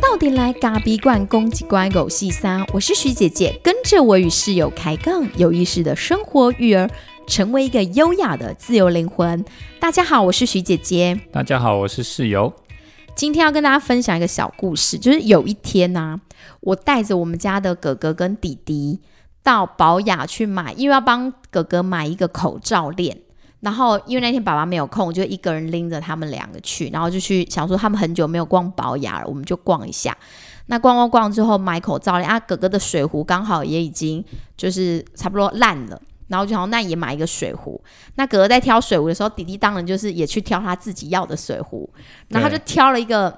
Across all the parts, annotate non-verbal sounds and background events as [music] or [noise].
到底来咖比罐攻击乖狗细沙，我是徐姐姐，跟着我与室友开杠，有意识的生活育儿，成为一个优雅的自由灵魂。大家好，我是徐姐姐。大家好，我是室友。今天要跟大家分享一个小故事，就是有一天呢、我带着我们家的哥哥跟弟弟到宝雅去买，因为要帮哥哥买一个口罩链。然后因为那天爸爸没有空，就一个人拎着他们两个去，然后就去想说他们很久没有逛宝雅了，我们就逛一下。那逛逛逛之后买口罩了啊，哥哥的水壶刚好也已经就是差不多烂了。然后就想说那也买一个水壶。那哥哥在挑水壶的时候，弟弟当然就是也去挑他自己要的水壶。然后他就挑了一个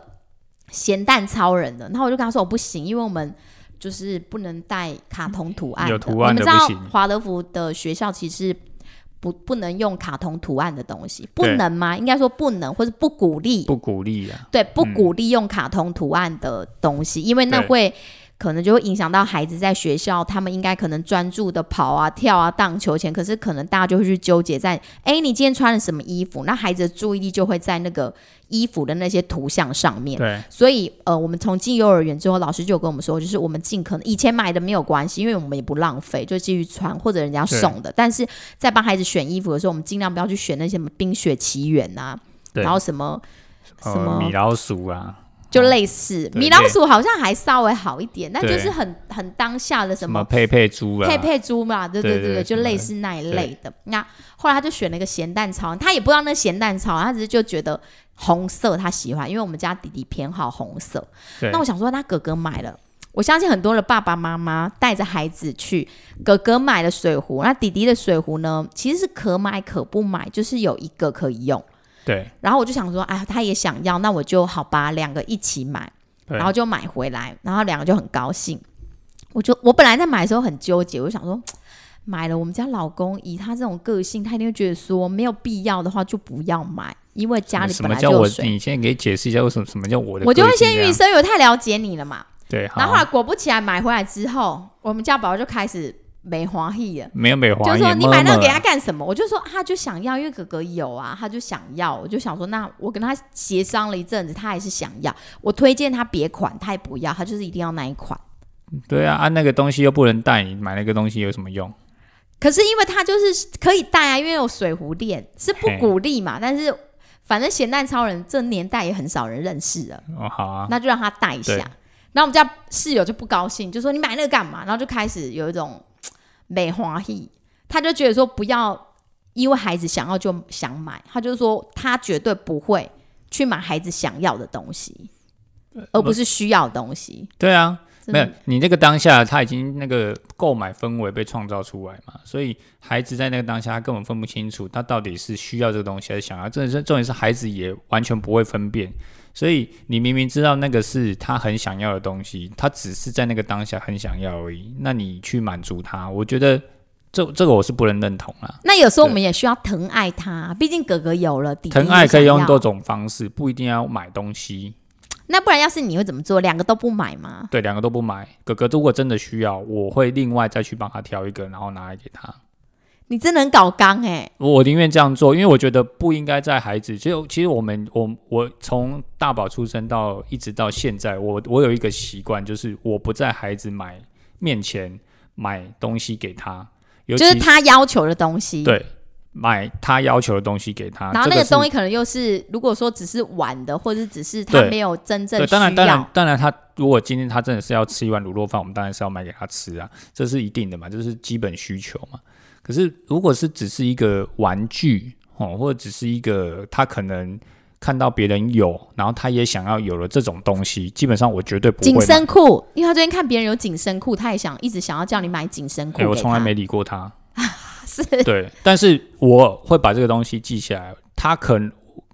咸蛋超人的，然后我就跟他说我不行，因为我们就是不能带卡通图案的。有图案的你们知道华德福的学校其实不不能用卡通图案的东西，不能吗？应该说不能，或是不鼓励。不鼓励啊，对，不鼓励用卡通图案的东西，因为那会可能就会影响到孩子在学校，他们应该可能专注的跑啊、跳啊、荡秋千，可是可能大家就会去纠结在，哎，你今天穿了什么衣服？那孩子的注意力就会在那个衣服的那些图像上面。对所以，呃，我们从进幼儿园之后，老师就有跟我们说，就是我们尽可能以前买的没有关系，因为我们也不浪费，就继续穿或者人家送的。但是在帮孩子选衣服的时候，我们尽量不要去选那些什么《冰雪奇缘》啊，对然后什么什呃么米老鼠啊，就类似米老鼠好像还稍微好一点，但就是很很当下的什么佩佩猪啊，佩佩猪嘛，对对对就类似那一类的。那后来他就选了一个咸蛋超，他也不知道那咸蛋超，他只是就觉得红色他喜欢，因为我们家弟弟偏好红色。那我想说，他哥哥买了。我相信很多的爸爸妈妈带着孩子去，哥哥买了水壶，那弟弟的水壶呢，其实是可买可不买，就是有一个可以用。对然后我就想说，哎，他也想要，那我就好吧，两个一起买。然后就买回来，然后两个就很高兴。我就我本来在买的时候很纠结，我就想说，买了我们家老公以他这种个性，他一定会觉得说没有必要的话就不要买，因为家里什本么叫我？来就有水。你现在给解释一下为什么什么叫我的？我就会先预，设，因为我太了解你了嘛。对，然后后来，果不其然买回来之后，我们家宝宝就开始没欢喜啊。没有美华，就是说你买那个给他他，干什么？我就说他就想要，因为哥哥有啊，他就想要。我就想说，那我跟他协商了一阵子，他还是想要。我推荐他别款，他也不要，他就是一定要那一款。对啊，啊那个东西又不能带，你买那个东西有什么用？可是因为他就是可以带啊，因为有水壶店是不鼓励嘛。但是反正咸蛋超人这年代也很少人认识了，哦，好啊，那就让他带一下。然后我们家室友就不高兴，就说你买那个干嘛？然后就开始有一种美花意，他就觉得说不要因为孩子想要就想买，他就说他绝对不会去买孩子想要的东西，而不是需要的东西。对啊，没有，你那个当下他已经那个购买氛围被创造出来嘛，所以孩子在那个当下他根本分不清楚他到底是需要这个东西还是想要，这是重点是孩子也完全不会分辨，所以你明明知道那个是他很想要的东西，他只是在那个当下很想要而已，那你去满足他，我觉得这这个我是不能认同啦。那有时候我们也需要疼爱他，毕竟哥哥有了，弟弟疼爱可以用多种方式，不一定要买东西。那不然要是你会怎么做？两个都不买吗？对，两个都不买。哥哥如果真的需要，我会另外再去帮他挑一个，然后拿来给他。你真的很搞刚哎、我宁愿这样做，因为我觉得不应该在孩子。其实，其实我们我我从大宝出生到一直到现在，我我有一个习惯，就是我不在孩子买面前买东西给他，就是他要求的东西。。对买他要求的东西给他。然后那个东西可能又是，如果说只是玩的，或者是只是他没有真正当然，当然，，当然，他如果今天他真的是要吃一碗卤肉饭，我们当然是要买给他吃啊，这是一定的嘛，这是基本需求嘛。可是如果是只是一个玩具哦，或者只是一个他可能看到别人有，然后他也想要有了这种东西，基本上我绝对不会紧。身裤，因为他最近看别人有紧身裤，他也想一直想要叫你买紧身裤。[laughs] 我从来没理过他。[laughs] 是，对，但是我会把这个东西记下来。他可能，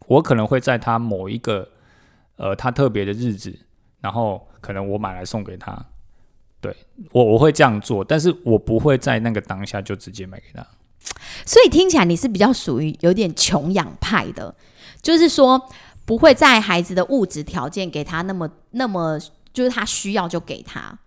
我可能会在他某一个呃他特别的日子，然后可能我买来送给他。对我我会这样做，但是我不会在那个当下就直接买给他。所以听起来你是比较属于有点穷养派的，就是说不会在孩子的物质条件给他那么那么，就是他需要就给他。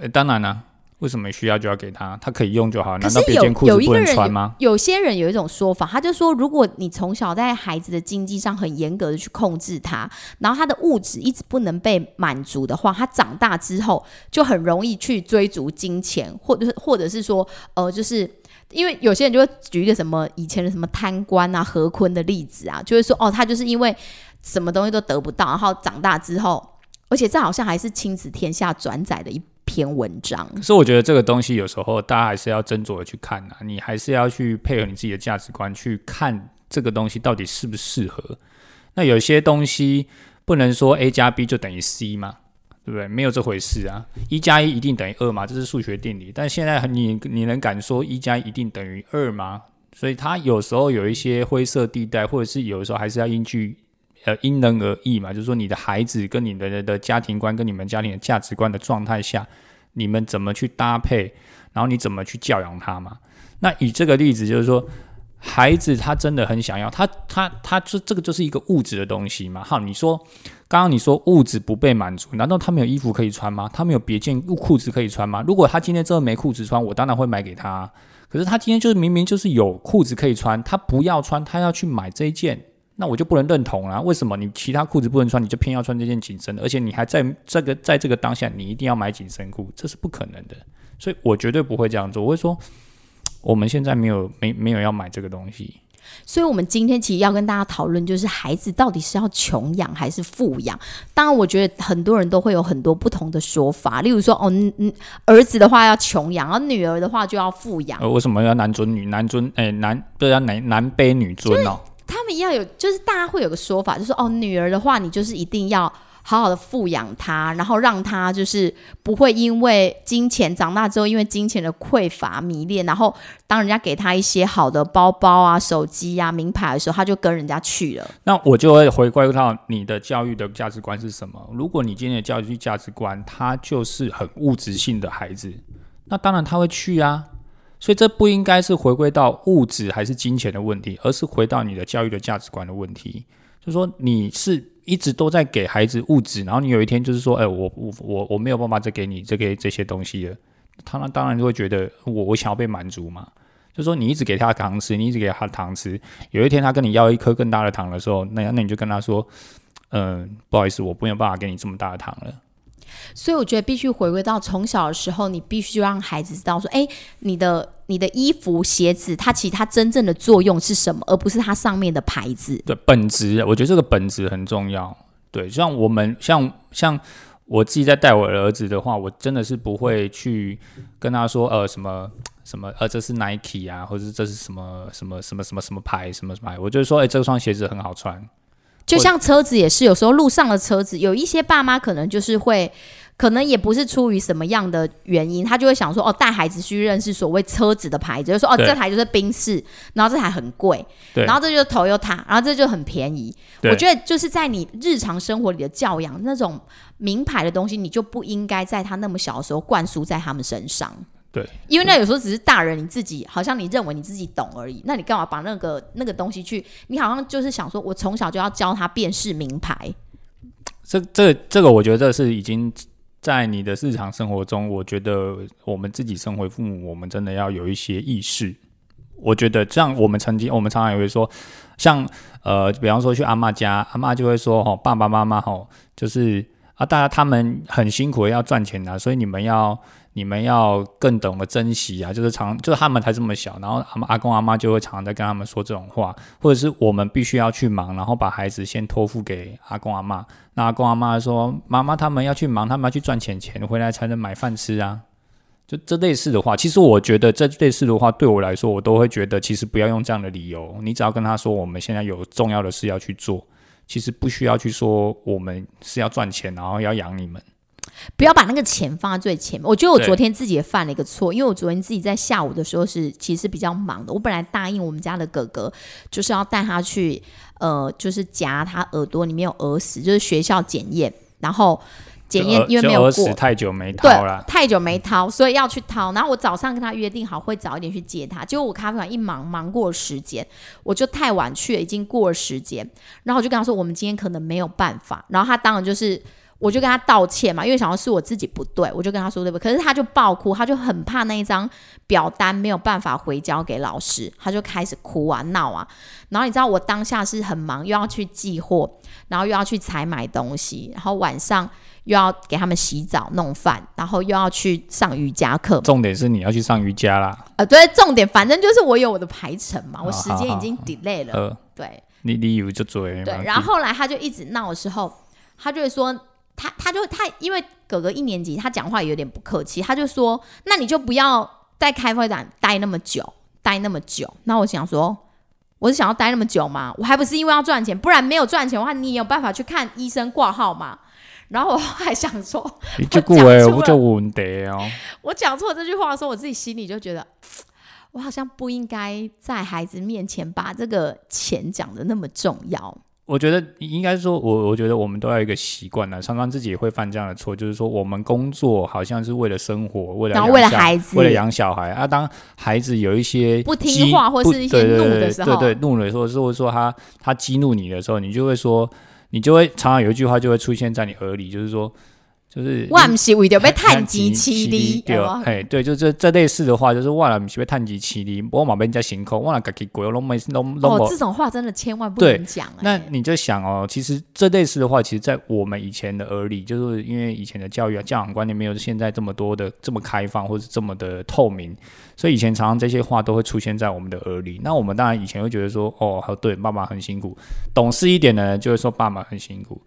呃，当然啦、为什么需要就要给他？他可以用就好，难道别件裤子不有有一个人能穿吗？有些人有一种说法，他就说，如果你从小在孩子的经济上很严格的去控制他，然后他的物质一直不能被满足的话，他长大之后就很容易去追逐金钱，或者是或者是说，呃，就是。因为有些人就会举一个什么以前的什么贪官啊、何坤的例子啊，就会说哦，他就是因为什么东西都得不到，然后长大之后，而且这好像还是亲子天下转载的一篇文章。可是我觉得这个东西有时候大家还是要斟酌的去看啊，你还是要去配合你自己的价值观去看这个东西到底适不适合。那有些东西不能说 A 加 B 就等于 C 嘛，对不对？没有这回事啊，一加一一定等于二嘛，这是数学定理。但现在你你能敢说一加一一定等于二吗？所以它有时候有一些灰色地带，或者是有的时候还是要依据呃因人而异嘛。就是说你的孩子跟你的的家庭观跟你们家庭的价值观的状态下，你们怎么去搭配，然后你怎么去教养他嘛？那以这个例子就是说。孩子他真的很想要，他他他就这个就是一个物质的东西嘛。好，你说刚刚你说物质不被满足，难道他没有衣服可以穿吗？他没有别件裤子可以穿吗？如果他今天真的没裤子穿，我当然会买给他。可是他今天就是明明就是有裤子可以穿，他不要穿，他要去买这一件，那我就不能认同啦。为什么你其他裤子不能穿，你就偏要穿这件紧身的？而且你还在这个在这个当下，你一定要买紧身裤，这是不可能的。所以我绝对不会这样做。我会说。我们现在没有没没有要买这个东西，所以，我们今天其实要跟大家讨论，就是孩子到底是要穷养还是富养。当然，我觉得很多人都会有很多不同的说法，例如说，哦，嗯嗯，儿子的话要穷养，而女儿的话就要富养。呃，为什么要男尊女男尊？哎，男对啊男男卑女尊哦？他们要有，就是大家会有个说法，就是哦，女儿的话，你就是一定要。好好的富养她，然后让她就是不会因为金钱长大之后，因为金钱的匮乏迷恋，然后当人家给她一些好的包包啊、手机啊、名牌的时候，她就跟人家去了。那我就会回归到你的教育的价值观是什么？如果你今天的教育价值观，他就是很物质性的孩子，那当然他会去啊。所以这不应该是回归到物质还是金钱的问题，而是回到你的教育的价值观的问题。就说你是。一直都在给孩子物质，然后你有一天就是说，哎，我我我我没有办法再给你这个这些东西了，他那当然就会觉得我我想要被满足嘛。就说你一直给他糖吃，你一直给他糖吃，有一天他跟你要一颗更大的糖的时候，那那你就跟他说，嗯，不好意思，我没有办法给你这么大的糖了。所以我觉得必须回归到从小的时候，你必须让孩子知道说，哎，你的你的衣服鞋子，它其实它真正的作用是什么，而不是它上面的牌子。对，本质，我觉得这个本质很重要。对，像我们像像我自己在带我儿子的话，我真的是不会去跟他说，呃，什么什么，呃，这是 Nike 啊，或者这是什么什么什么什么什么牌，什么牌，我就说，哎，这双鞋子很好穿。就像车子也是，有时候路上的车子，有一些爸妈可能就是会，可能也不是出于什么样的原因，他就会想说，哦，带孩子去认识所谓车子的牌子，就说，哦，这台就是宾士，然后这台很贵，然后这就是 Toyota，然后这就很便宜。我觉得就是在你日常生活里的教养，那种名牌的东西，你就不应该在他那么小的时候灌输在他们身上。对，因为那有时候只是大人你自己，好像你认为你自己懂而已。那你干嘛把那个那个东西去？你好像就是想说，我从小就要教他辨识名牌。这、这、这个，我觉得是已经在你的日常生活中。我觉得我们自己身为父母，我们真的要有一些意识。我觉得这样，我们曾经，我们常常也会说，像呃，比方说去阿妈家，阿妈就会说：“哦，爸爸妈妈，哦，就是啊，大家他们很辛苦要赚钱啊，所以你们要。”你们要更懂得珍惜啊！就是常，就是他们才这么小，然后阿阿公阿妈就会常常在跟他们说这种话，或者是我们必须要去忙，然后把孩子先托付给阿公阿妈。那阿公阿妈说：“妈妈他们要去忙，他们要去赚钱，钱回来才能买饭吃啊。”就这类似的话，其实我觉得这类似的话对我来说，我都会觉得其实不要用这样的理由。你只要跟他说我们现在有重要的事要去做，其实不需要去说我们是要赚钱，然后要养你们。不要把那个钱放在最前面。我觉得我昨天自己也犯了一个错，因为我昨天自己在下午的时候是其实比较忙的。我本来答应我们家的哥哥，就是要带他去，呃，就是夹他耳朵里面有耳屎，就是学校检验，然后检验因为没有过太久没掏了，太久没掏，所以要去掏。然后我早上跟他约定好会早一点去接他，结果我咖啡馆一忙忙过了时间，我就太晚去了，已经过了时间。然后我就跟他说，我们今天可能没有办法。然后他当然就是。我就跟他道歉嘛，因为想要是我自己不对，我就跟他说对不对？可是他就爆哭，他就很怕那一张表单没有办法回交给老师，他就开始哭啊闹啊。然后你知道我当下是很忙，又要去寄货，然后又要去采买东西，然后晚上又要给他们洗澡弄饭，然后又要去上瑜伽课。重点是你要去上瑜伽啦。呃，对，重点反正就是我有我的排程嘛，我时间已经 delay 了。呃，对你你以为就追对，然后后来他就一直闹的时候，他就会说。他他就他，因为哥哥一年级，他讲话有点不客气，他就说：“那你就不要在开会展待那么久，待那么久。”那我想说，我是想要待那么久吗？我还不是因为要赚钱，不然没有赚钱的话，你有办法去看医生挂号吗？然后我还想说，你这句话我就问题哦。我讲错这句话的时候，我自己心里就觉得，我好像不应该在孩子面前把这个钱讲的那么重要。我觉得应该说，我我觉得我们都要一个习惯呢，常常自己也会犯这样的错，就是说我们工作好像是为了生活，为了为了孩子，为了养小孩啊。当孩子有一些不听话或是一些怒的时候，对对怒的时候，或者说他他激怒你的时候，你就会说，你就会常常有一句话就会出现在你耳里，就是说。就是万不是为着被探及起离，对哎，对，就这这类似的话，就是万不是被探及起离，我马被人家行扣，忘了自己鬼拢没拢拢哦，这种话真的千万不能讲。那你就想哦，其实这类似的话，其实，在我们以前的耳里，就是因为以前的教育啊、教养观念没有现在这么多的这么开放，或者这么的透明，所以以前常常这些话都会出现在我们的耳里。那我们当然以前会觉得说，哦，对，爸爸很辛苦。懂事一点的人就会说，爸爸很辛苦。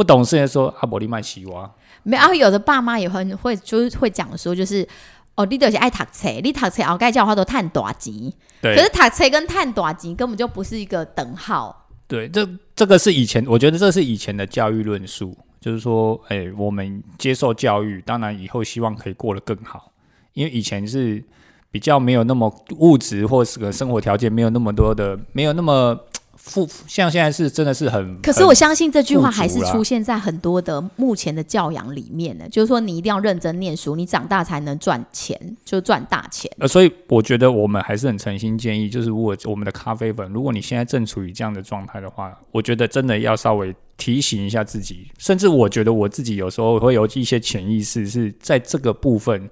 不懂事的说阿伯利麦西瓜，没有，有的爸妈也很会，就是会讲说，就是哦，你都是爱读册，你读册后盖叫话都探大级，对，可是读册跟探大级根本就不是一个等号。对，这这个是以前，我觉得这是以前的教育论述，就是说，哎，我们接受教育，当然以后希望可以过得更好，因为以前是比较没有那么物质或是个生活条件没有那么多的，没有那么。富像现在是真的是很，可是我相信这句话还是出现在很多的目前的教养里面呢。就是说，你一定要认真念书，你长大才能赚钱，就赚大钱。呃，所以我觉得我们还是很诚心建议，就是如果我们的咖啡粉，如果你现在正处于这样的状态的话，我觉得真的要稍微提醒一下自己。甚至我觉得我自己有时候会有一些潜意识是在这个部分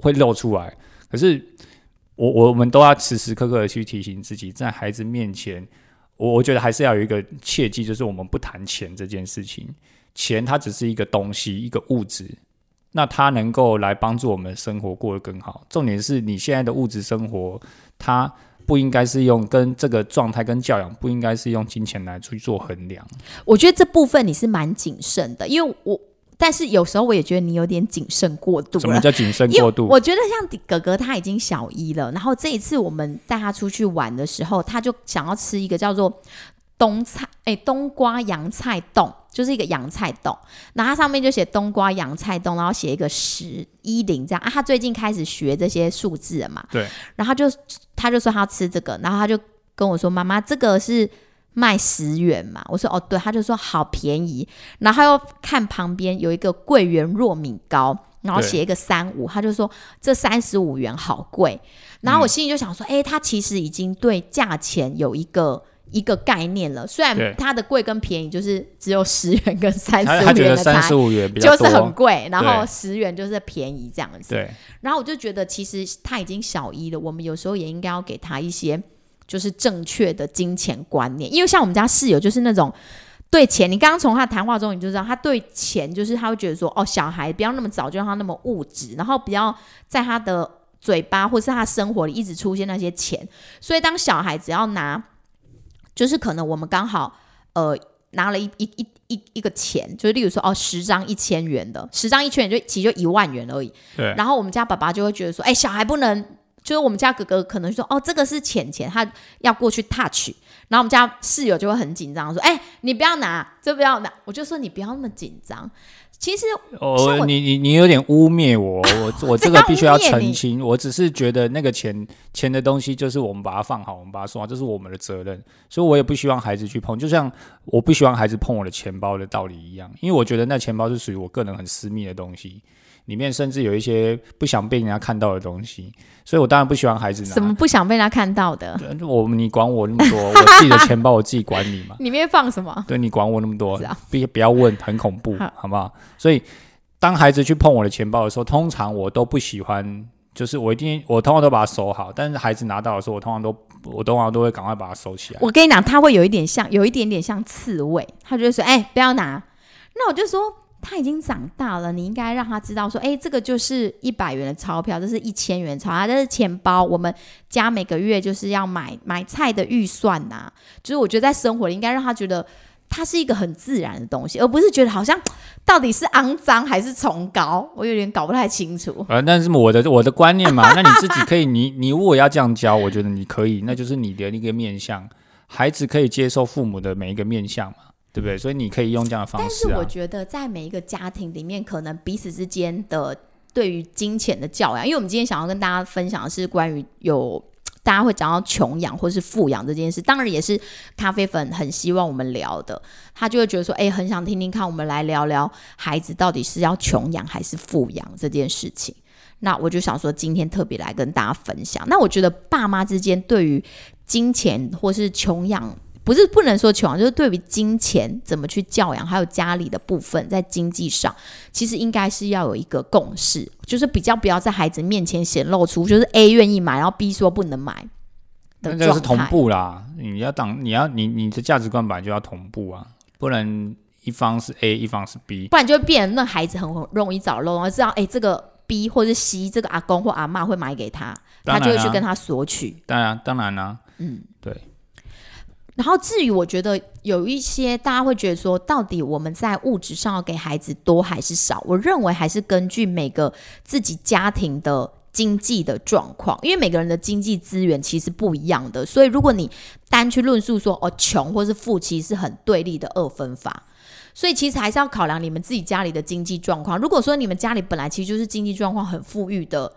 会露出来。可是我我们都要时时刻刻的去提醒自己，在孩子面前。我我觉得还是要有一个切记，就是我们不谈钱这件事情。钱它只是一个东西，一个物质，那它能够来帮助我们生活过得更好。重点是你现在的物质生活，它不应该是用跟这个状态跟教养，不应该是用金钱来去做衡量。我觉得这部分你是蛮谨慎的，因为我。但是有时候我也觉得你有点谨慎过度。什么叫谨慎过度？我觉得像哥哥他已经小一了，然后这一次我们带他出去玩的时候，他就想要吃一个叫做冬菜，哎，冬瓜洋菜冻，就是一个洋菜冻。那它上面就写冬瓜洋菜冻，然后写一个十一零这样啊。他最近开始学这些数字了嘛？对。然后就他就说他要吃这个，然后他就跟我说：“妈妈，这个是。”卖十元嘛？我说哦，对，他就说好便宜，然后又看旁边有一个桂圆糯米糕，然后写一个三五，他就说这三十五元好贵，然后我心里就想说，哎，他其实已经对价钱有一个一个概念了，虽然它的贵跟便宜就是只有十元跟三十五元的差，就是很贵，然后十元就是便宜这样子。对，然后我就觉得其实他已经小一了，我们有时候也应该要给他一些。就是正确的金钱观念，因为像我们家室友就是那种对钱，你刚刚从他的谈话中你就知道，他对钱就是他会觉得说，哦，小孩不要那么早就让他那么物质，然后不要在他的嘴巴或是他生活里一直出现那些钱，所以当小孩只要拿，就是可能我们刚好呃拿了一一一一一个钱，就是例如说哦十张一千元的，十张一千元就其实就一万元而已，对，然后我们家爸爸就会觉得说，哎，小孩不能。就是我们家哥哥可能说哦，这个是钱钱，他要过去 touch，然后我们家室友就会很紧张，说哎，你不要拿，这不要拿。我就说你不要那么紧张。其实哦，你你你有点污蔑我，我 [laughs] 我这个必须要澄清。我只是觉得那个钱钱的东西，就是我们把它放好，我们把它送好，这是我们的责任。所以我也不希望孩子去碰，就像我不希望孩子碰我的钱包的道理一样，因为我觉得那钱包是属于我个人很私密的东西。里面甚至有一些不想被人家看到的东西，所以我当然不喜欢孩子拿。什么不想被他看到的？对我你管我那么多，[laughs] 我自己的钱包我自己管理嘛。里面放什么？对你管我那么多别啊，不不要问，很恐怖，好好不好？所以当孩子去碰我的钱包的时候，通常我都不喜欢，就是我一定我通常都把它收好，但是孩子拿到的时候，我通常都我通常都会赶快把它收起来。我跟你讲，他会有一点像，有一点点像刺猬，他就会说：“哎、不要拿。”那我就说他已经长大了，你应该让他知道说：“哎、这个就是一百元的钞票，这是一千元钞票，这是钱包，我们家每个月就是要买买菜的预算呐、就是我觉得在生活里应该让他觉得。它是一个很自然的东西，而不是觉得好像到底是肮脏还是崇高，我有点搞不太清楚。呃，但是我的我的观念嘛，那你自己可以，你你如果要这样教，我觉得你可以，那就是你的一个面向，孩子可以接受父母的每一个面向嘛，对不对？所以你可以用这样的方但式啊。是我觉得在每一个家庭里面，可能彼此之间的对于金钱的教养，因为我们今天想要跟大家分享的是关于有大家会讲到穷养或是富养这件事，当然也是咖啡粉很希望我们聊的，他就会觉得说，哎、很想听听看，我们来聊聊孩子到底是要穷养还是富养这件事情。那我就想说，今天特别来跟大家分享。那我觉得爸妈之间对于金钱或是穷养不是不能说穷啊，就是对于金钱怎么去教养，还有家里的部分，在经济上，其实应该是要有一个共识，就是比较不要在孩子面前显露出就是 A 愿意买，然后 B 说不能买的那这个是同。步啦，你要当你要你你的价值观本来就要同步啊，不能一方是 A 一方是 B。不然就会变成那孩子很容易找漏洞，知道哎、这个 B 或者 C 这个阿公或阿妈会买给他，他就会去跟他索取。当然当然啦、然后至于我觉得有一些大家会觉得说，到底我们在物质上要给孩子多还是少？我认为还是根据每个自己家庭的经济的状况，因为每个人的经济资源其实不一样的，所以如果你单去论述说哦穷或是富，其实是很对立的二分法。所以其实还是要考量你们自己家里的经济状况。如果说你们家里本来其实就是经济状况很富裕的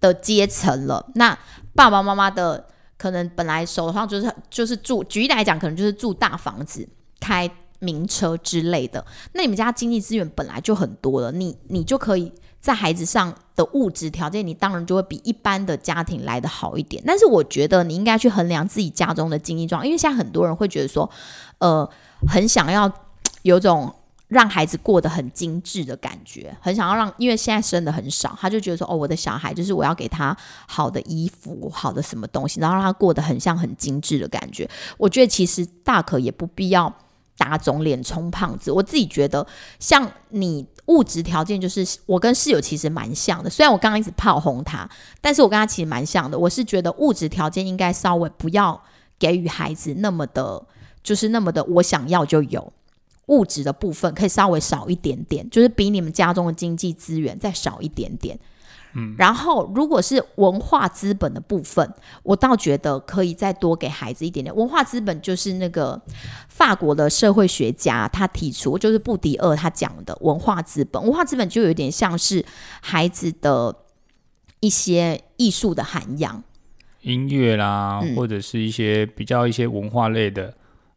的阶层了，那爸爸妈妈的可能本来手上就是就是住，举例来讲，可能就是住大房子、开名车之类的。那你们家经济资源本来就很多了，你你就可以在孩子上的物质条件，你当然就会比一般的家庭来的好一点。但是我觉得你应该去衡量自己家中的经济状况，因为现在很多人会觉得说，呃，很想要有种。让孩子过得很精致的感觉，很想要让，因为现在生的很少，他就觉得说，哦，我的小孩就是我要给他好的衣服、好的什么东西，然后让他过得很像很精致的感觉。我觉得其实大可也不必要打肿脸充胖子。我自己觉得，像你物质条件，就是我跟室友其实蛮像的。虽然我刚刚一直炮轰他，但是我跟他其实蛮像的。我是觉得物质条件应该稍微不要给予孩子那么的，就是那么的我想要就有。物质的部分可以稍微少一点点，就是比你们家中的经济资源再少一点点。嗯，然后如果是文化资本的部分，我倒觉得可以再多给孩子一点点。文化资本就是那个法国的社会学家他提出，就是布迪厄他讲的文化资本。文化资本就有点像是孩子的一些艺术的涵养。音乐啦，嗯或者是一些比较一些文化类的，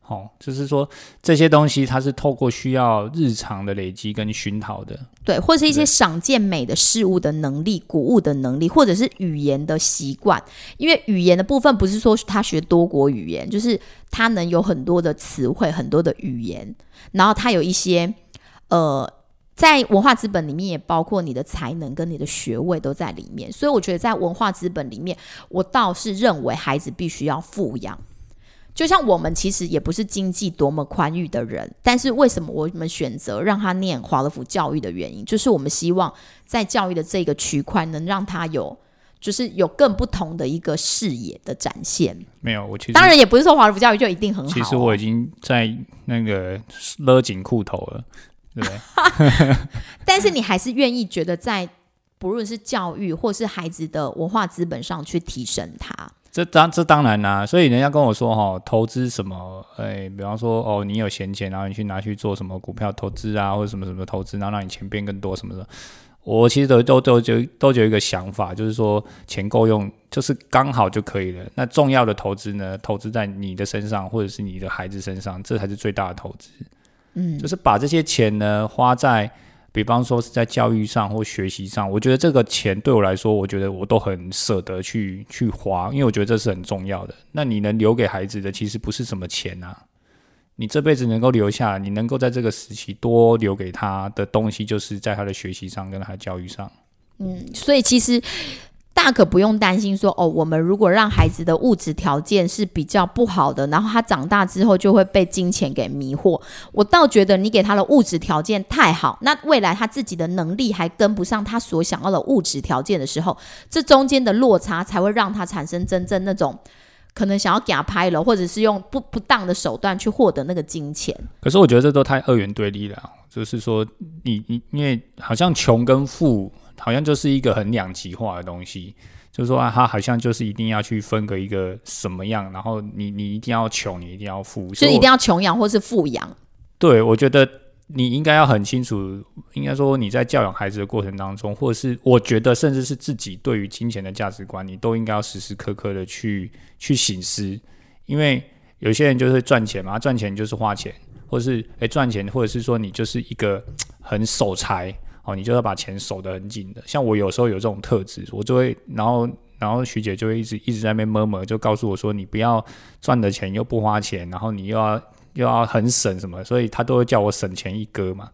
哦，就是说这些东西它是透过需要日常的累积跟熏陶的，对，或是一些赏见美的事物的能力、鼓舞的能力，或者是语言的习惯。因为语言的部分不是说他学多国语言，就是他能有很多的词汇、很多的语言，然后他有一些呃，在文化资本里面也包括你的才能跟你的学位都在里面。所以我觉得在文化资本里面，我倒是认为孩子必须要富养。就像我们其实也不是经济多么宽裕的人，但是为什么我们选择让他念华德福教育的原因，就是我们希望在教育的这个区块能让他有，就是有更不同的一个视野的展现。没有，我其实当然，也不是说华德福教育就一定很好哦、其实我已经在那个勒紧裤头了，对不对？[laughs] [laughs] 但是你还是愿意觉得在不论是教育或是孩子的文化资本上去提升他。这当这当然啦、所以人家跟我说哈，投资什么，哎，比方说哦，你有闲钱，然后你去拿去做什么股票投资啊，或者什么什么投资，然后让你钱变更多什么的。我其实都都都就都有一个想法，就是说钱够用，就是刚好就可以了。那重要的投资呢，投资在你的身上，或者是你的孩子身上，这才是最大的投资。嗯，就是把这些钱呢花在，比方说是在教育上或学习上，我觉得这个钱对我来说，我觉得我都很舍得去去花，因为我觉得这是很重要的。那你能留给孩子的，其实不是什么钱啊，你这辈子能够留下，你能够在这个时期多留给他的东西，就是在他的学习上跟他的教育上。嗯，所以其实。大可不用担心，说哦，我们如果让孩子的物质条件是比较不好的，然后他长大之后就会被金钱给迷惑。我倒觉得你给他的物质条件太好，那未来他自己的能力还跟不上他所想要的物质条件的时候，这中间的落差才会让他产生真正那种可能想要给他拍了，或者是用不不当的手段去获得那个金钱。可是我觉得这都太二元对立了，就是说你你因为好像穷跟富。好像就是一个很两极化的东西，就是说啊，他好像就是一定要去分个一个什么样，然后你你一定要穷，你一定要富，就一定要穷养或是富养。对，我觉得你应该要很清楚，应该说你在教养孩子的过程当中，或者是我觉得甚至是自己对于金钱的价值观，你都应该要时时刻刻的去去醒思，因为有些人就是赚钱嘛，赚钱就是花钱，或是诶赚钱，或者是说你就是一个很守财。哦，你就要把钱守得很紧的。像我有时候有这种特质，我就会，然后，然后徐姐就会一直一直在那边摸摸，就告诉我说，你不要赚的钱又不花钱，然后你又要又要很省什么，所以她都会叫我省钱一哥嘛。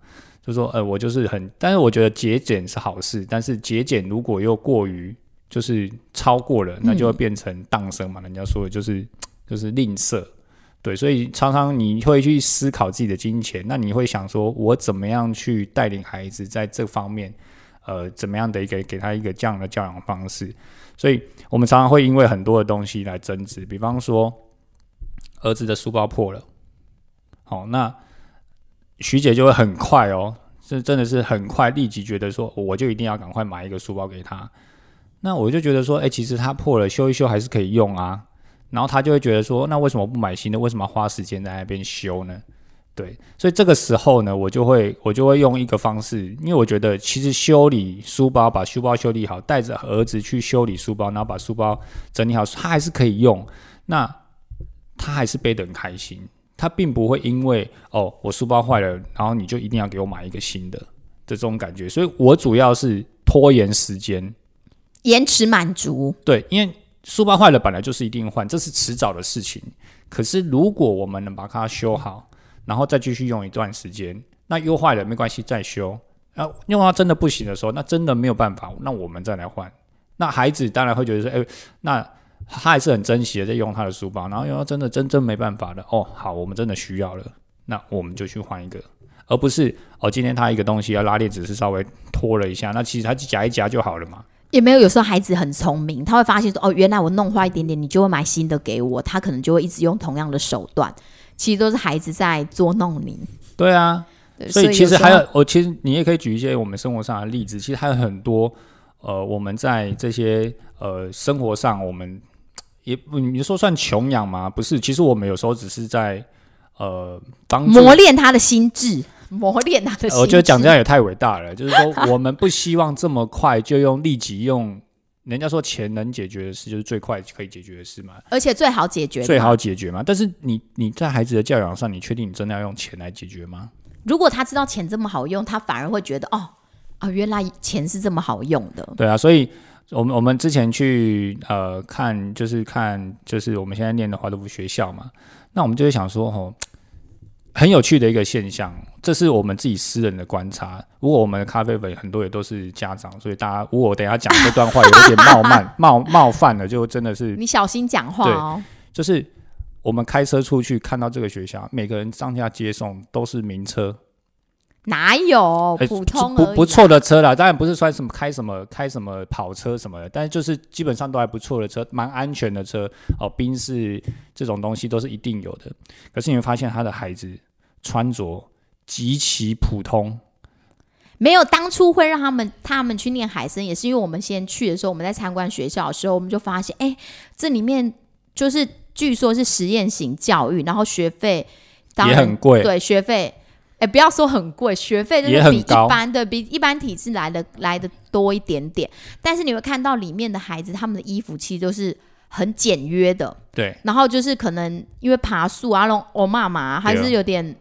就说，呃，我就是很，但是我觉得节俭是好事，但是节俭如果又过于就是超过了，那就会变成荡生嘛。人家说的就是就是吝啬。对，所以常常你会去思考自己的金钱，那你会想说，我怎么样去带领孩子在这方面，呃，怎么样的一个给他一个这样的教养方式？所以我们常常会因为很多的东西来争执，比方说儿子的书包破了，好，那徐姐就会很快哦，这真的是很快，立即觉得说，我就一定要赶快买一个书包给他。那我就觉得说，哎，其实他破了，修一修还是可以用啊。然后他就会觉得说，那为什么不买新的？为什么要花时间在那边修呢？对，所以这个时候呢，我就会我就会用一个方式，因为我觉得其实修理书包，把书包修理好，带着儿子去修理书包，然后把书包整理好，他还是可以用。那他还是背得很开心，他并不会因为哦我书包坏了，然后你就一定要给我买一个新的的这种感觉。所以我主要是拖延时间，延迟满足。对，因为。书包坏了，本来就是一定换，这是迟早的事情。可是如果我们能把它修好，然后再继续用一段时间，那又坏了没关系，再修。啊，用到真的不行的时候，那真的没有办法，那我们再来换。那孩子当然会觉得说，哎，那他还是很珍惜的在用他的书包。然后用到真的真真没办法的，哦，好，我们真的需要了，那我们就去换一个，而不是哦，今天他一个东西要拉链，只是稍微拖了一下，那其实他夹一夹就好了嘛。也没有，有时候孩子很聪明，他会发现说：“哦，原来我弄坏一点点，你就会买新的给我。”他可能就会一直用同样的手段，其实都是孩子在捉弄你。对啊，所以其实还有，我其实你也可以举一些我们生活上的例子。其实还有很多，呃，我们在这些呃生活上，我们也你说算穷养吗？不是，其实我们有时候只是在呃帮磨练他的心智。磨练他的心。我觉得讲这样也太伟大了，就是说我们不希望这么快就用立即用，人家说钱能解决的事就是最快可以解决的事嘛，而且最好解决，最好解决嘛。但是你你在孩子的教养上，你确定你真的要用钱来解决吗？如果他知道钱这么好用，他反而会觉得哦啊，原来钱是这么好用的。对啊，所以我们我们之前去呃看，就是看就是我们现在念的华德福学校嘛，那我们就会想说哦。很有趣的一个现象，这是我们自己私人的观察。如果我们的咖啡粉很多也都是家长，所以大家如果我等下讲这段话有点冒犯、[laughs] 冒冒犯了，就真的是你小心讲话哦。就是我们开车出去看到这个学校，每个人上下接送都是名车。哪有普通不不错的车啦？当然不是说什么开什么开什么跑车什么的，但是就是基本上都还不错的车，蛮安全的车哦。宾士这种东西都是一定有的。可是你会发现他的孩子穿着极其普通，没有当初会让他们他们去念海参，也是因为我们先去的时候，我们在参观学校的时候，我们就发现，哎，这里面就是据说是实验型教育，然后学费也很贵，对学费。哎，不要说很贵，学费就是比一般的、比一般体制来的来的多一点点。但是你会看到里面的孩子，他们的衣服其实都是很简约的。对。然后就是可能因为爬树啊，那种欧妈妈还是有点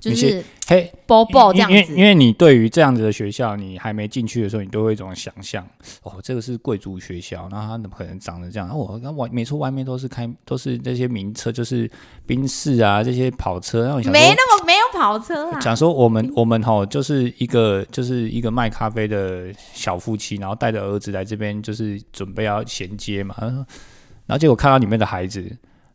就是嘿，包包这样子因为因。为你对于这样子的学校，你还没进去的时候，你都会一种想象，哦，这个是贵族学校，那它怎么可能长得这样？哦，那外每处外面都是开都是那些名车，就是宾士啊这些跑车，然后我想没那么没有跑车啊，讲说我们我们哈就是一个就是一个卖咖啡的小夫妻，然后带着儿子来这边，就是准备要衔接嘛。然后结果看到里面的孩子，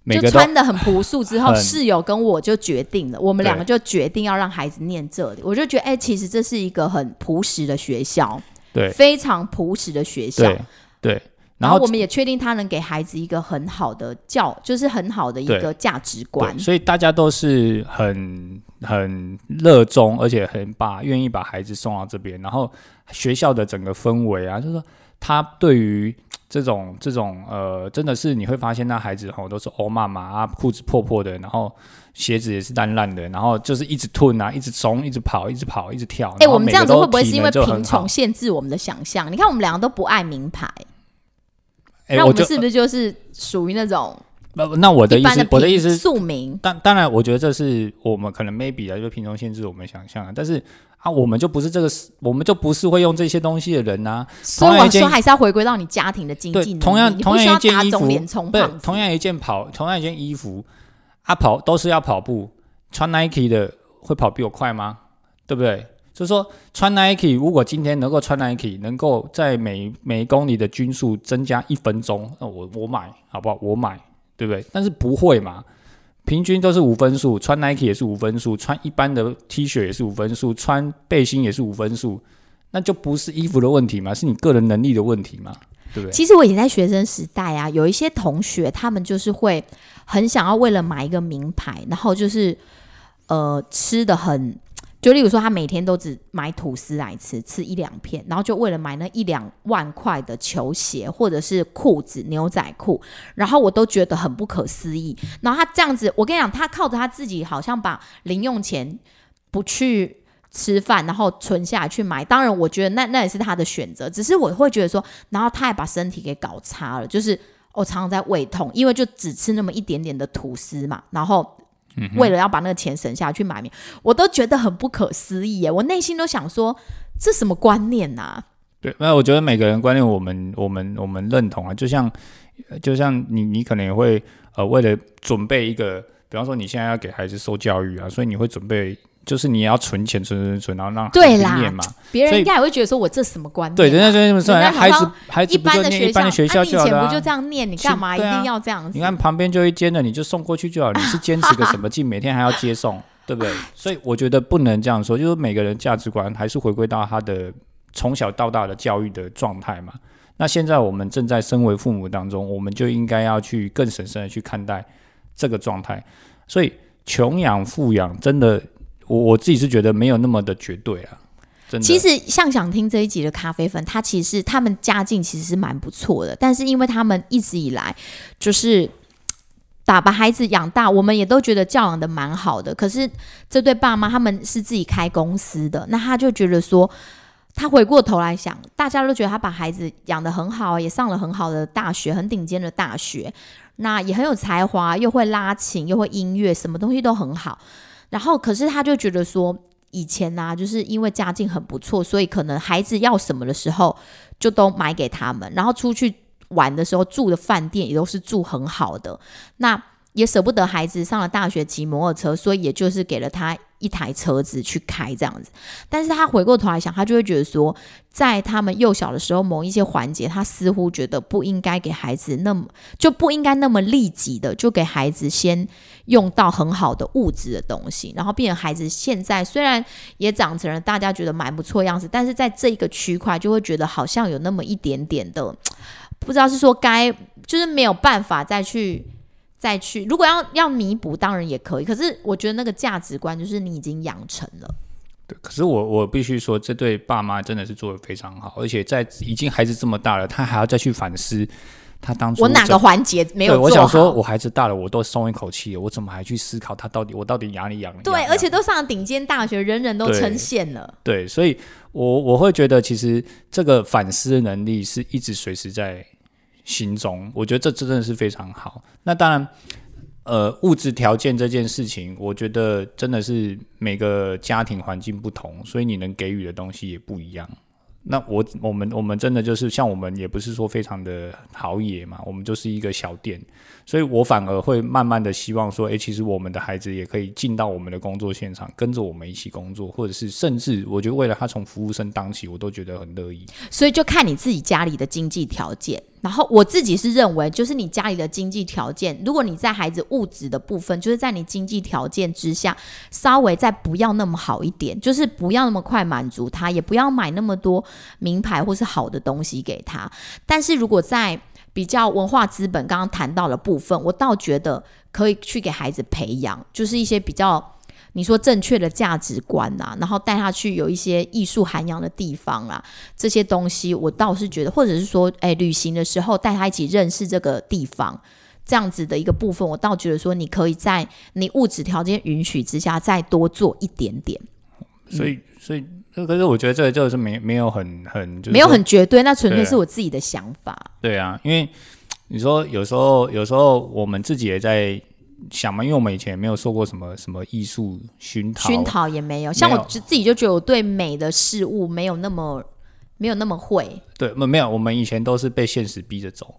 每就穿的很朴素之后，室友跟我就决定了，我们对两个就决定要让孩子念这里。我就觉得，哎、其实这是一个很朴实的学校，对非常朴实的学校。对对，然后后我们也确定他能给孩子一个很好的教，就是很好的一对个价值观，。所以大家都是很很热衷，而且很把愿意把孩子送到这边，然后学校的整个氛围啊，就是说他对于这种这种呃，真的是你会发现那孩子吼都是欧妈妈啊，裤子破破的，然后鞋子也是烂烂的，然后就是一直吞啊，一直冲，一直跑，一直跑，一直跳。哎、我们这样子会不会是因为贫穷？限制我们的想象？你看，我们两个都不爱名牌，那，我就是不是就是属于那种那那我的意思我的意思平是庶民？当当然，我觉得这是我们可能 maybe 啊，就是贫穷限制我们想象啊，但是啊，我们就不是这个，我们就不是会用这些东西的人呐、所以我说还是要回归到你家庭的经济对，同样同样一件衣服不是。同样一件跑，同样一件衣服，啊跑都是要跑步，穿 Nike 的会跑比我快吗？对不对？就是说穿 Nike，如果今天能够穿 Nike，能够在每每一公里的均速增加一分钟，那我我买好不好？我买，对不对？但是不会嘛，平均都是五分数，穿 Nike 也是五分数，穿一般的 T 恤也是五分数，穿背心也是五分数，那就不是衣服的问题嘛，是你个人能力的问题嘛，对不对？其实我以前在学生时代啊，有一些同学他们就是会很想要为了买一个名牌，然后就是呃吃的很，就例如说他每天都只买吐司来吃，吃一两片，然后就为了买那一两万块的球鞋或者是裤子、牛仔裤，然后我都觉得很不可思议。然后他这样子，我跟你讲，他靠着他自己好像把零用钱不去。吃饭，然后存下来去买。当然，我觉得那那也是他的选择。只是我会觉得说，然后他还把身体给搞差了，就是我常常在胃痛，因为就只吃那么一点点的吐司嘛，然后。为了要把那个钱省下去买米，我都觉得很不可思议耶！我内心都想说，这什么观念呐、啊？对，那我觉得每个人观念我们我们我们认同啊，就像呃就像你你可能也会呃为了准备一个，比方说你现在要给孩子受教育啊，所以你会准备。就是你要存钱，存存存，然后让孩对啦子念嘛。别人应该也会觉得说我这什么观念、啊？对，人家就这么说，人家孩子好像孩子一般的学校一般的学校啊、以就好了、啊前不就这。样念？你干嘛一定要这样子？你看旁边就一间的，你就送过去就好。你是坚持个什么劲，每天还要接送，[laughs] 对不对？所以我觉得不能这样说，就是每个人价值观还是回归到他的从小到大的教育的状态嘛。那现在我们正在身为父母当中，我们就应该要去更审慎的去看待这个状态。所以穷养富养，真的，我我自己是觉得没有那么的绝对啊。真的，其实像想听这一集的咖啡粉，他其实他们家境其实是蛮不错的，但是因为他们一直以来就是打把孩子养大，我们也都觉得教养的蛮好的。可是这对爸妈他们是自己开公司的，那他就觉得说，他回过头来想，大家都觉得他把孩子养得很好，也上了很好的大学，很顶尖的大学，那也很有才华，又会拉琴，又会音乐，什么东西都很好。然后，可是他就觉得说，以前呢、就是因为家境很不错，所以可能孩子要什么的时候，就都买给他们。然后出去玩的时候住的饭店也都是住很好的，那也舍不得孩子上了大学骑摩托车，所以也就是给了他一台车子去开这样子。但是他回过头来想，他就会觉得说，在他们幼小的时候，某一些环节，他似乎觉得不应该给孩子那么就不应该那么立即的就给孩子先用到很好的物质的东西，然后变成孩子现在虽然也长成了大家觉得蛮不错样子，但是在这一个区块就会觉得好像有那么一点点的，不知道是说该就是没有办法再去再去，如果要要弥补，当然也可以，可是我觉得那个价值观就是你已经养成了。对，可是我我必须说，这对爸妈真的是做的非常好，而且在已经孩子这么大了，他还要再去反思他当初我哪个环节没有对，我做好？想说，我孩子大了，我都松一口气了，我怎么还去思考他到底我到底哪里养？对，而且都上了顶尖大学，人人都对称羡了。对，所以我我会觉得，其实这个反思能力是一直随时在心中，我觉得这真的是非常好。那当然，呃，物质条件这件事情，我觉得真的是每个家庭环境不同，所以你能给予的东西也不一样。那我我们我们真的就是像我们也不是说非常的豪野嘛，我们就是一个小店，所以我反而会慢慢的希望说，诶，其实我们的孩子也可以进到我们的工作现场，跟着我们一起工作，或者是甚至我觉得为了他从服务生当起，我都觉得很乐意。所以就看你自己家里的经济条件。然后我自己是认为，就是你家里的经济条件，如果你在孩子物质的部分，就是在你经济条件之下，稍微再不要那么好一点，就是不要那么快满足他，也不要买那么多名牌或是好的东西给他。但是如果在比较文化资本刚刚谈到的部分，我倒觉得可以去给孩子培养，就是一些比较。你说正确的价值观啊，然后带他去有一些艺术涵养的地方啊，这些东西我倒是觉得，或者是说，哎，旅行的时候带他一起认识这个地方，这样子的一个部分，我倒觉得说，你可以在你物质条件允许之下再多做一点点。所以，所以，可是我觉得这个就是没没有很很没有很绝对，那纯粹是我自己的想法。对啊，因为你说有时候，有时候我们自己也在。想嘛，因为我们以前也没有受过什么什么艺术熏陶，熏陶也没有。像我自自己就觉得我对美的事物没有那么没有那么会。对，没没有，我们以前都是被现实逼着走，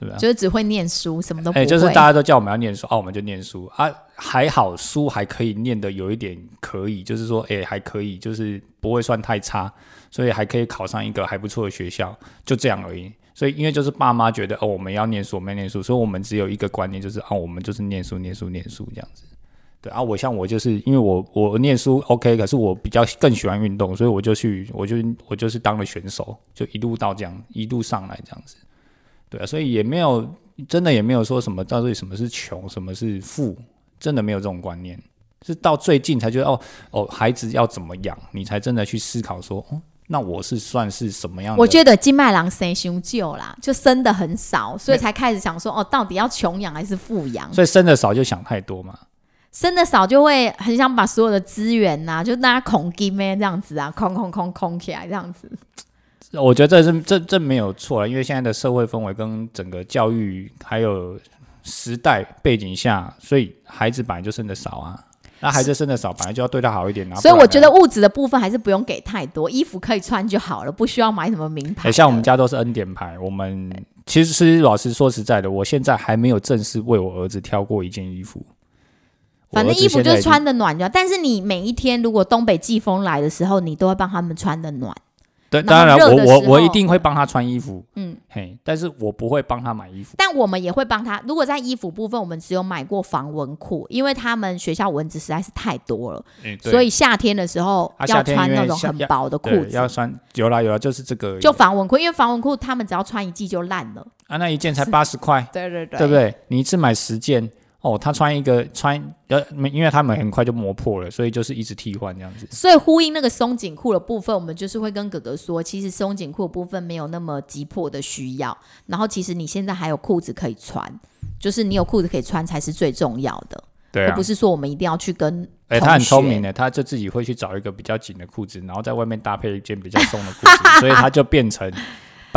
对吧？就是只会念书，什么都不会。就是大家都叫我们要念书，啊，我们就念书啊，还好书还可以念的有一点可以，就是说，哎，还可以，就是不会算太差，所以还可以考上一个还不错的学校，就这样而已。所以，因为就是爸妈觉得哦，我们要念书，我们要念书，所以我们只有一个观念，就是啊，我们就是念书，念书，念书这样子。对啊，我像我就是因为我我念书 OK，可是我比较更喜欢运动，所以我就去，我就我就是当了选手，就一路到这样，一路上来这样子。对啊，所以也没有真的也没有说什么到底什么是穷，什么是富，真的没有这种观念，是到最近才觉得哦哦，孩子要怎么养，你才真的去思考说哦。那我是算是什么样？我觉得金麦郎生凶旧啦，就生的很少，所以才开始想说，哦，到底要穷养还是富养？所以生的少就想太多嘛。生的少就会很想把所有的资源呐，就大家空金咩这样子啊，空空空空起来这样子。我觉得这是这这没有错了，因为现在的社会氛围跟整个教育还有时代背景下，所以孩子本来就生的少啊。那孩子生的少，本来就要对他好一点。所以我觉得物质的部分还是不用给太多，衣服可以穿就好了，不需要买什么名牌。像我们家都是恩典牌，我们其实是老实说实在的，我现在还没有正式为我儿子挑过一件衣服。反正衣服就是穿的暖就，但是你每一天如果东北季风来的时候，你都会帮他们穿的暖。对，当然我我我一定会帮他穿衣服，嗯，嘿，但是我不会帮他买衣服。但我们也会帮他。如果在衣服部分，我们只有买过防蚊裤，因为他们学校蚊子实在是太多了，所以夏天的时候要穿那种很薄的裤子。要穿有啦有啦，就是这个就防蚊裤，因为防蚊裤他们只要穿一季就烂了。啊，那一件才八十块，对对对，对不对？你一次买十件。哦，他穿一个穿呃，因为他们很快就磨破了，所以就是一直替换这样子。所以呼应那个松紧裤的部分，我们就是会跟哥哥说，其实松紧裤的部分没有那么急迫的需要。然后其实你现在还有裤子可以穿，就是你有裤子可以穿才是最重要的。对，而不是说我们一定要去跟。哎，他很聪明的，他就自己会去找一个比较紧的裤子，然后在外面搭配一件比较松的裤子，所以他就变成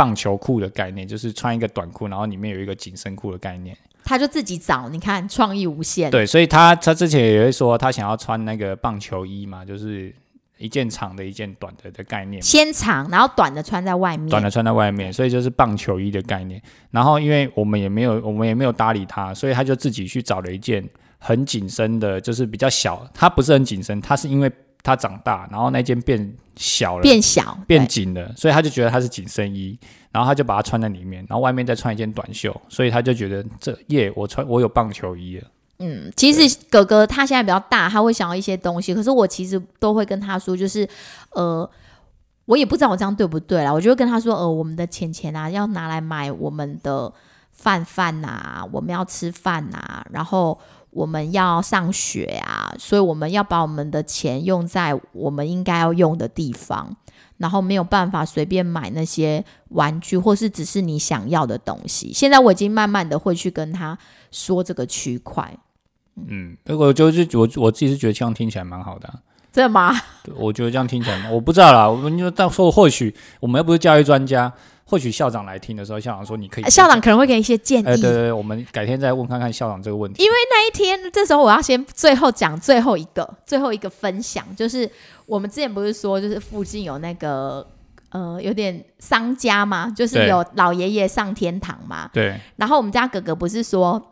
棒球裤的概念，就是穿一个短裤，然后里面有一个紧身裤的概念。他就自己找，你看创意无限。对，所以他他之前也会说，他想要穿那个棒球衣嘛，就是一件长的，一件短的的概念。先长，然后短的穿在外面。短的穿在外面，所以就是棒球衣的概念。然后因为我们也没有，我们也没有搭理他，所以他就自己去找了一件很紧身的，就是比较小。他不是很紧身，他是因为他长大，然后那件变小了，变小，变紧了，所以他就觉得它是紧身衣。然后他就把它穿在里面，然后外面再穿一件短袖，所以他就觉得这耶，我穿我有棒球衣了。嗯，其实哥哥他现在比较大，他会想要一些东西，可是我其实都会跟他说，就是呃，我也不知道我这样对不对啦，我就会跟他说，呃，我们的钱钱啊，要拿来买我们的饭饭呐，我们要吃饭呐，然后我们要上学啊，所以我们要把我们的钱用在我们应该要用的地方。然后没有办法随便买那些玩具，或是只是你想要的东西。现在我已经慢慢的会去跟他说这个区块。嗯，我就是我我自己是觉得这样听起来蛮好的。真的吗？我觉得这样听起来，我不知道啦。我们就到时候或许我们又不是教育专家，或许校长来听的时候，校长说你可以，校长可能会给一些建议。哎，对对对，我们改天再问看看校长这个问题。因为那一天，这时候我要先最后讲最后一个最后一个分享，就是我们之前不是说，就是附近有那个呃有点商家嘛，就是有老爷爷上天堂嘛。对然后我们家哥哥不是说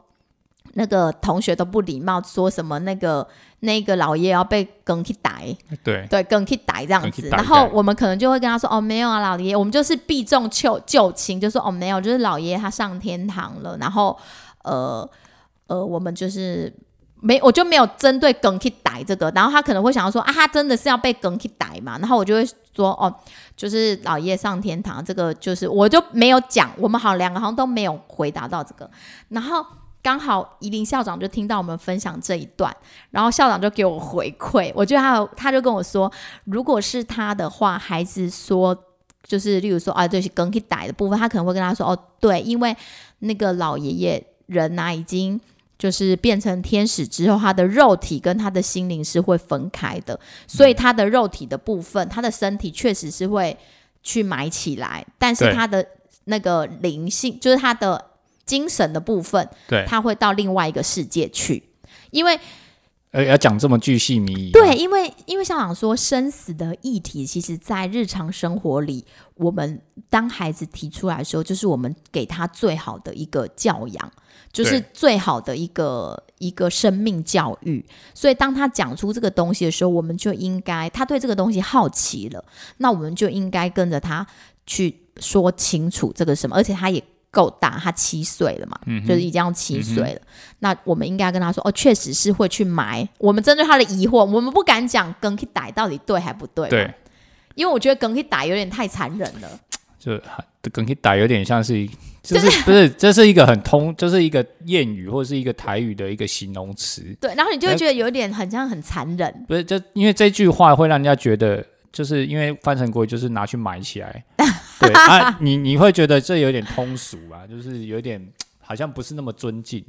那个同学都不礼貌，说什么那个那个老爷要被梗去逮，对对，梗去逮这样子。然后我们可能就会跟他说：“哦，没有啊，老爷爷，我们就是避重就就轻，就说哦，没有，就是老爷爷他上天堂了。然后呃呃，我们就是没，我就没有针对梗去逮这个。然后他可能会想要说啊，他真的是要被梗去逮嘛？然后我就会说哦，就是老爷爷上天堂，这个就是我就没有讲，我们好两个好像都没有回答到这个。然后刚好宜林校长就听到我们分享这一段，然后校长就给我回馈，我觉得他他就跟我说，如果是他的话，孩子说。就是，例如说，啊，对，是梗去逮的部分，他可能会跟他说，哦，对，因为那个老爷爷人呐、已经就是变成天使之后，他的肉体跟他的心灵是会分开的，所以他的肉体的部分，他的身体确实是会去埋起来，但是他的那个灵性，就是他的精神的部分，对，他会到另外一个世界去，因为呃，要讲这么巨细靡遗，对，，因为因为校长说生死的议题，其实在日常生活里，我们当孩子提出来的时候，就是我们给他最好的一个教养，就是最好的一个一个生命教育。所以当他讲出这个东西的时候，我们就应该他对这个东西好奇了，那我们就应该跟着他去说清楚这个什么，而且他也。够大，他七岁了嘛，嗯就是已经要七岁了。那我们应该跟他说，哦，确实是会去埋。我们针对他的疑惑，我们不敢讲梗去打到底对还不对，对，，因为我觉得梗去打有点太残忍了。就跟你打有点像是，就是不是，这是一个很通，就是一个谚语或者是一个台语的一个形容词，对，然后你就会觉得有点很像很残忍。不是，就因为这句话会让人家觉得，就是因为翻成国语就是拿去埋起来，[laughs] 对啊，你你会觉得这有点通俗啊，就是有点好像不是那么尊敬，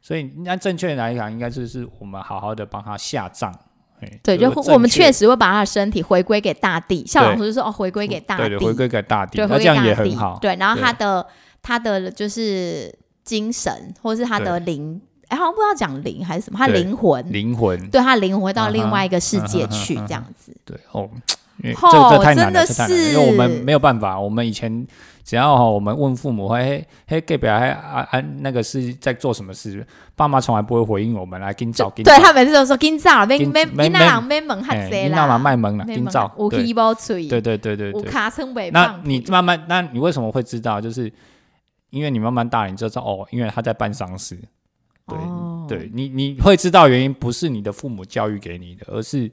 所以按正确来讲，应该就是我们好好的帮他下葬，哎对，就我们确。确实会把他的身体回归给大地。校长就说哦，回归给大地，回归给大地，那这样也很好，对，然后他的他的就是精神或是他的灵，哎，好像不知道讲灵还是什么，他灵魂，灵魂，对他灵魂会到另外一个世界去，这样子。对哦，因为这这太难了，真的这太难了，是因为我们没有办法，我们以前只要哈，我们问父母，嘿嘿，给表还啊啊那个是在做什么事，爸妈从来不会回应我们，来紧找紧找，对他每次都说今早，没紧没没你那人没门哈哎谁啦，你那嘛卖萌了，没门紧找，有对。对对对对有对。卡称尾那你慢慢，那你为什么会知道？就是因为你慢慢大了，你就知道哦，因为他在办丧事。对、你你会知道原因不是你的父母教育给你的，而是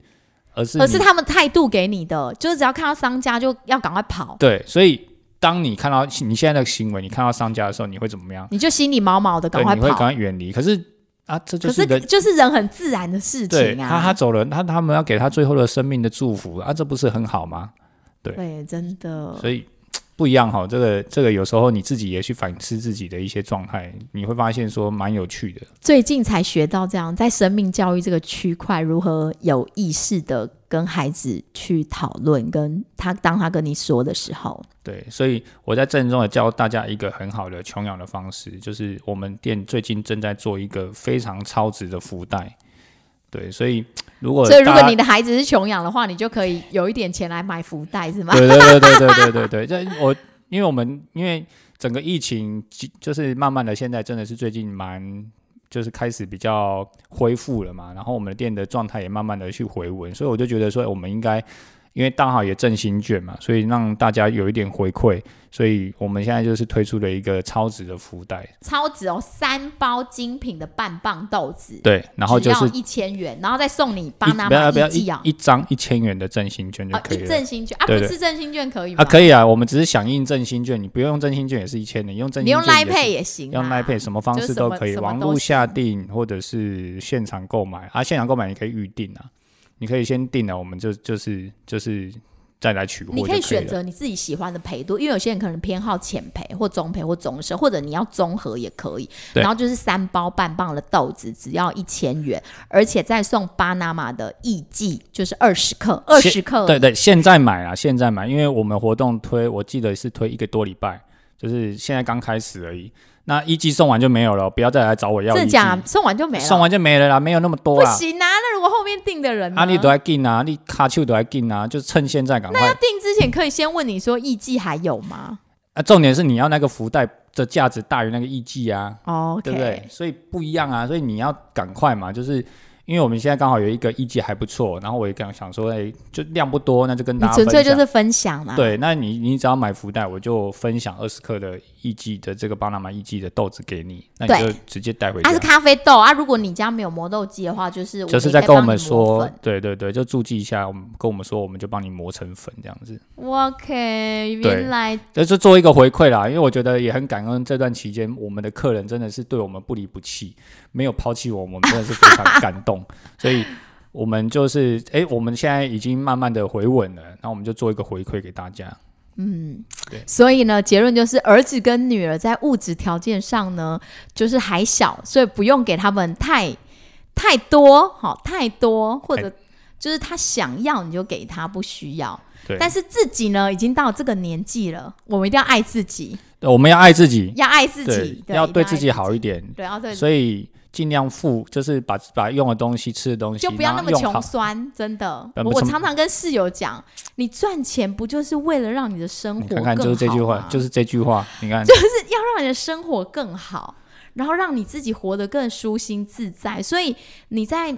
而是而是他们态度给你的，就是只要看到商家就要赶快跑，对，所以当你看到你现在的行为，你看到商家的时候，你会怎么样？你就心里毛毛的，赶对，快你会赶。快远离。可是啊，这就可是就是人很自然的事情啊。他他走了，他他们要给他最后的生命的祝福啊，这不是很好吗？对，真的。所以不一样哈，这个这个有时候你自己也去反思自己的一些状态，你会发现说蛮有趣的。最近才学到这样，在生命教育这个区块，如何有意识的跟孩子去讨论，跟他当他跟你说的时候，对，所以我在郑重的教大家一个很好的穷养的方式，就是我们店最近正在做一个非常超值的福袋。对，所以如果所以如果你的孩子是穷养的话，你就可以有一点钱来买福袋，是吗？对对对对对对对 [laughs] 对，这我因为我们因为整个疫情就是慢慢的，现在真的是最近蛮就是开始比较恢复了嘛，然后我们的店的状态也慢慢的去回稳，所以我就觉得说我们应该。因为刚好也振兴券嘛，所以让大家有一点回馈，所以我们现在就是推出了一个超值的福袋，超值哦，三包精品的半磅豆子，对，然后就是一千元，然后再送你一巴拿马不要不要一季啊，一一张一千元的振兴券就可以了。振兴券啊，不是振兴券可以吗？啊，可以啊，我们只是响应振兴券，你不用用振兴券也是一千的，你用振你用 Line Pay 也行啊，用 Line Pay 什么方式都可以，网络下行订或者是现场购买啊，现场购买你可以预定啊，你可以先定了，我们就就是就是再来取货你可以。选择你自己喜欢的培度，因为有些人可能偏好浅培或中培或中深，或者你要综合也可以。然后就是三包半磅的豆子，只要一千元，而且再送巴拿马的艺伎，就是二十克，二十克。对对，现在买啊，现在买，因为我们活动推，我记得是推一个多礼拜，就是现在刚开始而已。那一季送完就没有了，不要再来找我要一季。真假？送完就没了。送完就没了啦，没有那么多啦。不行啊！那如果后面订的人呢？啊，你都在订啊，你卡丘都在订啊，就趁现在赶快。订之前可以先问你说一季还有吗啊，重点是你要那个福袋的价值大于那个艺伎啊，哦对不对？所以不一样啊，所以你要赶快嘛，就是因为我们现在刚好有一个艺伎还不错，然后我也刚想说，哎，就量不多，那就跟你大家。纯粹就是分享嘛。，对，那你你只要买福袋，我就分享二十克的艺伎的这个巴拿马艺伎的豆子给你，那你就直接带回家它是。咖啡豆啊。如果你家没有磨豆机的话，就是就是在跟我们说，对对对，就注记一下，我们跟我们说，我们就帮你磨成粉这样子。OK，原来就是做一个回馈啦，因为我觉得也很感恩这段期间，我们的客人真的是对我们不离不弃，没有抛弃我们，我们真的是非常感动。所以，我们就是哎、我们现在已经慢慢的回稳了，那我们就做一个回馈给大家。嗯，对所以呢，结论就是儿子跟女儿在物质条件上呢，就是还小，所以不用给他们太太多，好太多，或者就是他想要你就给他，不需要。对，但是自己呢，已经到这个年纪了，我们一定要爱自己，我们要爱自己，要爱自己，，对要对自己好一点。对，要对，所以尽量付，就是把把用的东西、吃的东西，就不要那么穷。酸，真的。我常常跟室友讲，你赚钱不就是为了让你的生活你看看，就是这句话，就是这句话。你看，[laughs] 就是要让你的生活更好，然后让你自己活得更舒心自在。所以你在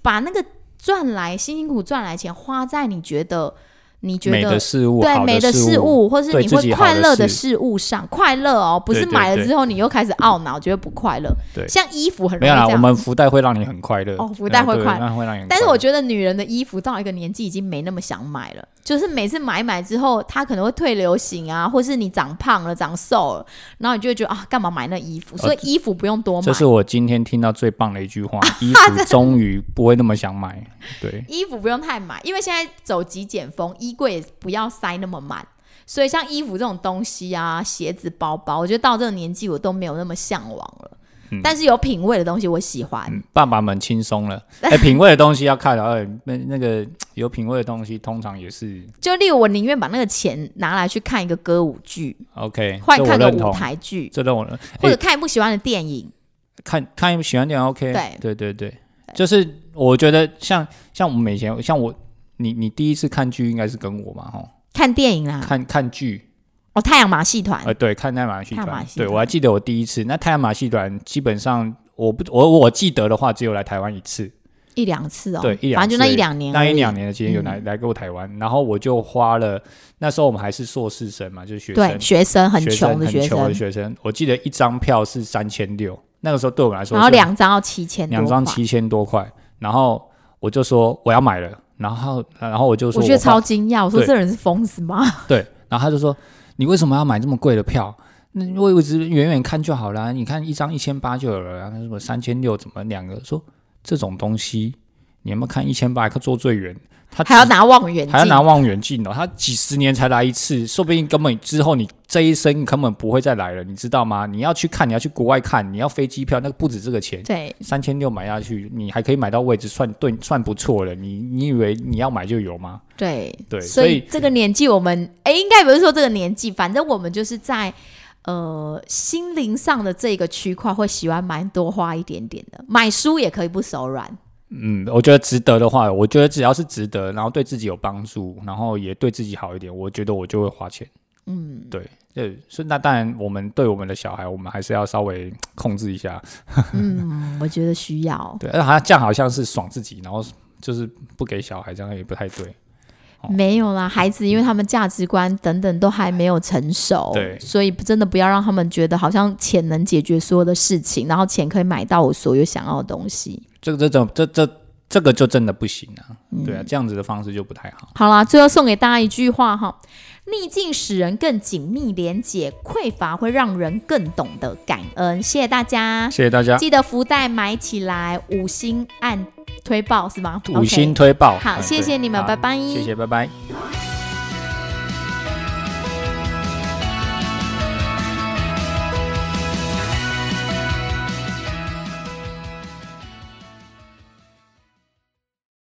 把那个赚来辛辛苦赚来的钱花在你觉得你觉美得的事物，对美的事事物，或是你会快乐的事事物上，快乐哦，不是买了之后你又开始懊恼，觉得不快乐。对像衣服很容没有啦，我易这样。们福袋会让你很快乐。哦福袋会快。但是我觉得女人的衣服到一个年纪已经没那么想买了，就是每次买一买之后，它可能会退流行啊，或是你长胖了、长瘦了，然后你就会觉得啊，干嘛买那衣服？所以衣服不用多买这，是我今天听到最棒的一句话：[laughs] 衣服终于不会那么想买。对，衣服不用太买，因为现在走极简风，衣柜也不要塞那么满。所以像衣服这种东西啊，鞋子、包包，我觉得到这个年纪我都没有那么向往了。嗯但是有品味的东西我喜欢。嗯，爸爸们轻松了。[laughs] 哎，品味的东西要看了，哎，那那个有品味的东西，通常也是就例如我宁愿把那个钱拿来去看一个歌舞剧，OK。或看个舞台剧，这让我认或者哎看一部喜欢的电影。看看一部喜欢电影 OK。对对对对，就是我觉得像像我们以前像我你你第一次看剧应该是跟我嘛哈，看电影啦，看看剧。哦，太阳马戏团，呃，对，看太阳马戏团。对我还记得我第一次，那太阳马戏团基本上我不我我记得的话，只有来台湾一次，一两次哦，对一两反正就那一两年，那一两年的期间有来、嗯。来过台湾，然后我就花了那时候我们还是硕士生嘛，就是学对生，学生很穷的学生很穷的，学生，我记得一张票是三千六，那个时候对我们来说然后两张要七千两张七千多块，然后我就说我要买了，然后然后我就说我觉得超惊讶，我说这人是疯子吗？对，然后他就说：“你为什么要买这么贵的票？那我一直远远看就好了，你看一张一千八就有了然后什么三千六怎么两个？说这种东西，你有没有看一千八？可坐最远，他还要拿望远镜，还要拿望远镜哦，他几十年才来一次，说不定根本之后你这一生根本不会再来了，你知道吗？你要去看，你要去国外看，你要飞机票，那个不止这个钱。”对，三千六买下去，你还可以买到位置，算对算不错了。你你以为你要买就有吗？对对所以所以这个年纪我们哎，应该不是说这个年纪，反正我们就是在呃心灵上的这个区块会喜欢蛮多花一点点的，买书也可以不手软。嗯，我觉得值得的话，我觉得只要是值得，然后对自己有帮助，然后也对自己好一点，我觉得我就会花钱。嗯，对，对，所以那当然，我们对我们的小孩，我们还是要稍微控制一下。嗯，我觉得需要。[laughs] 对，而好像这样好像是爽自己，然后就是不给小孩，这样也不太对。哦没有啦，孩子因为他们价值观等等都还没有成熟，对所以真的不要让他们觉得好像钱能解决所有的事情，然后钱可以买到我所有想要的东西。这个这种这这这个就真的不行啊。嗯对啊，这样子的方式就不太好。好啦，最后送给大家一句话哈：逆境使人更紧密连结，匮乏会让人更懂得感恩。谢谢大家，谢谢大家，记得福袋买起来，五星按推爆是吗？五星推爆。好谢谢你们拜拜谢谢，拜拜。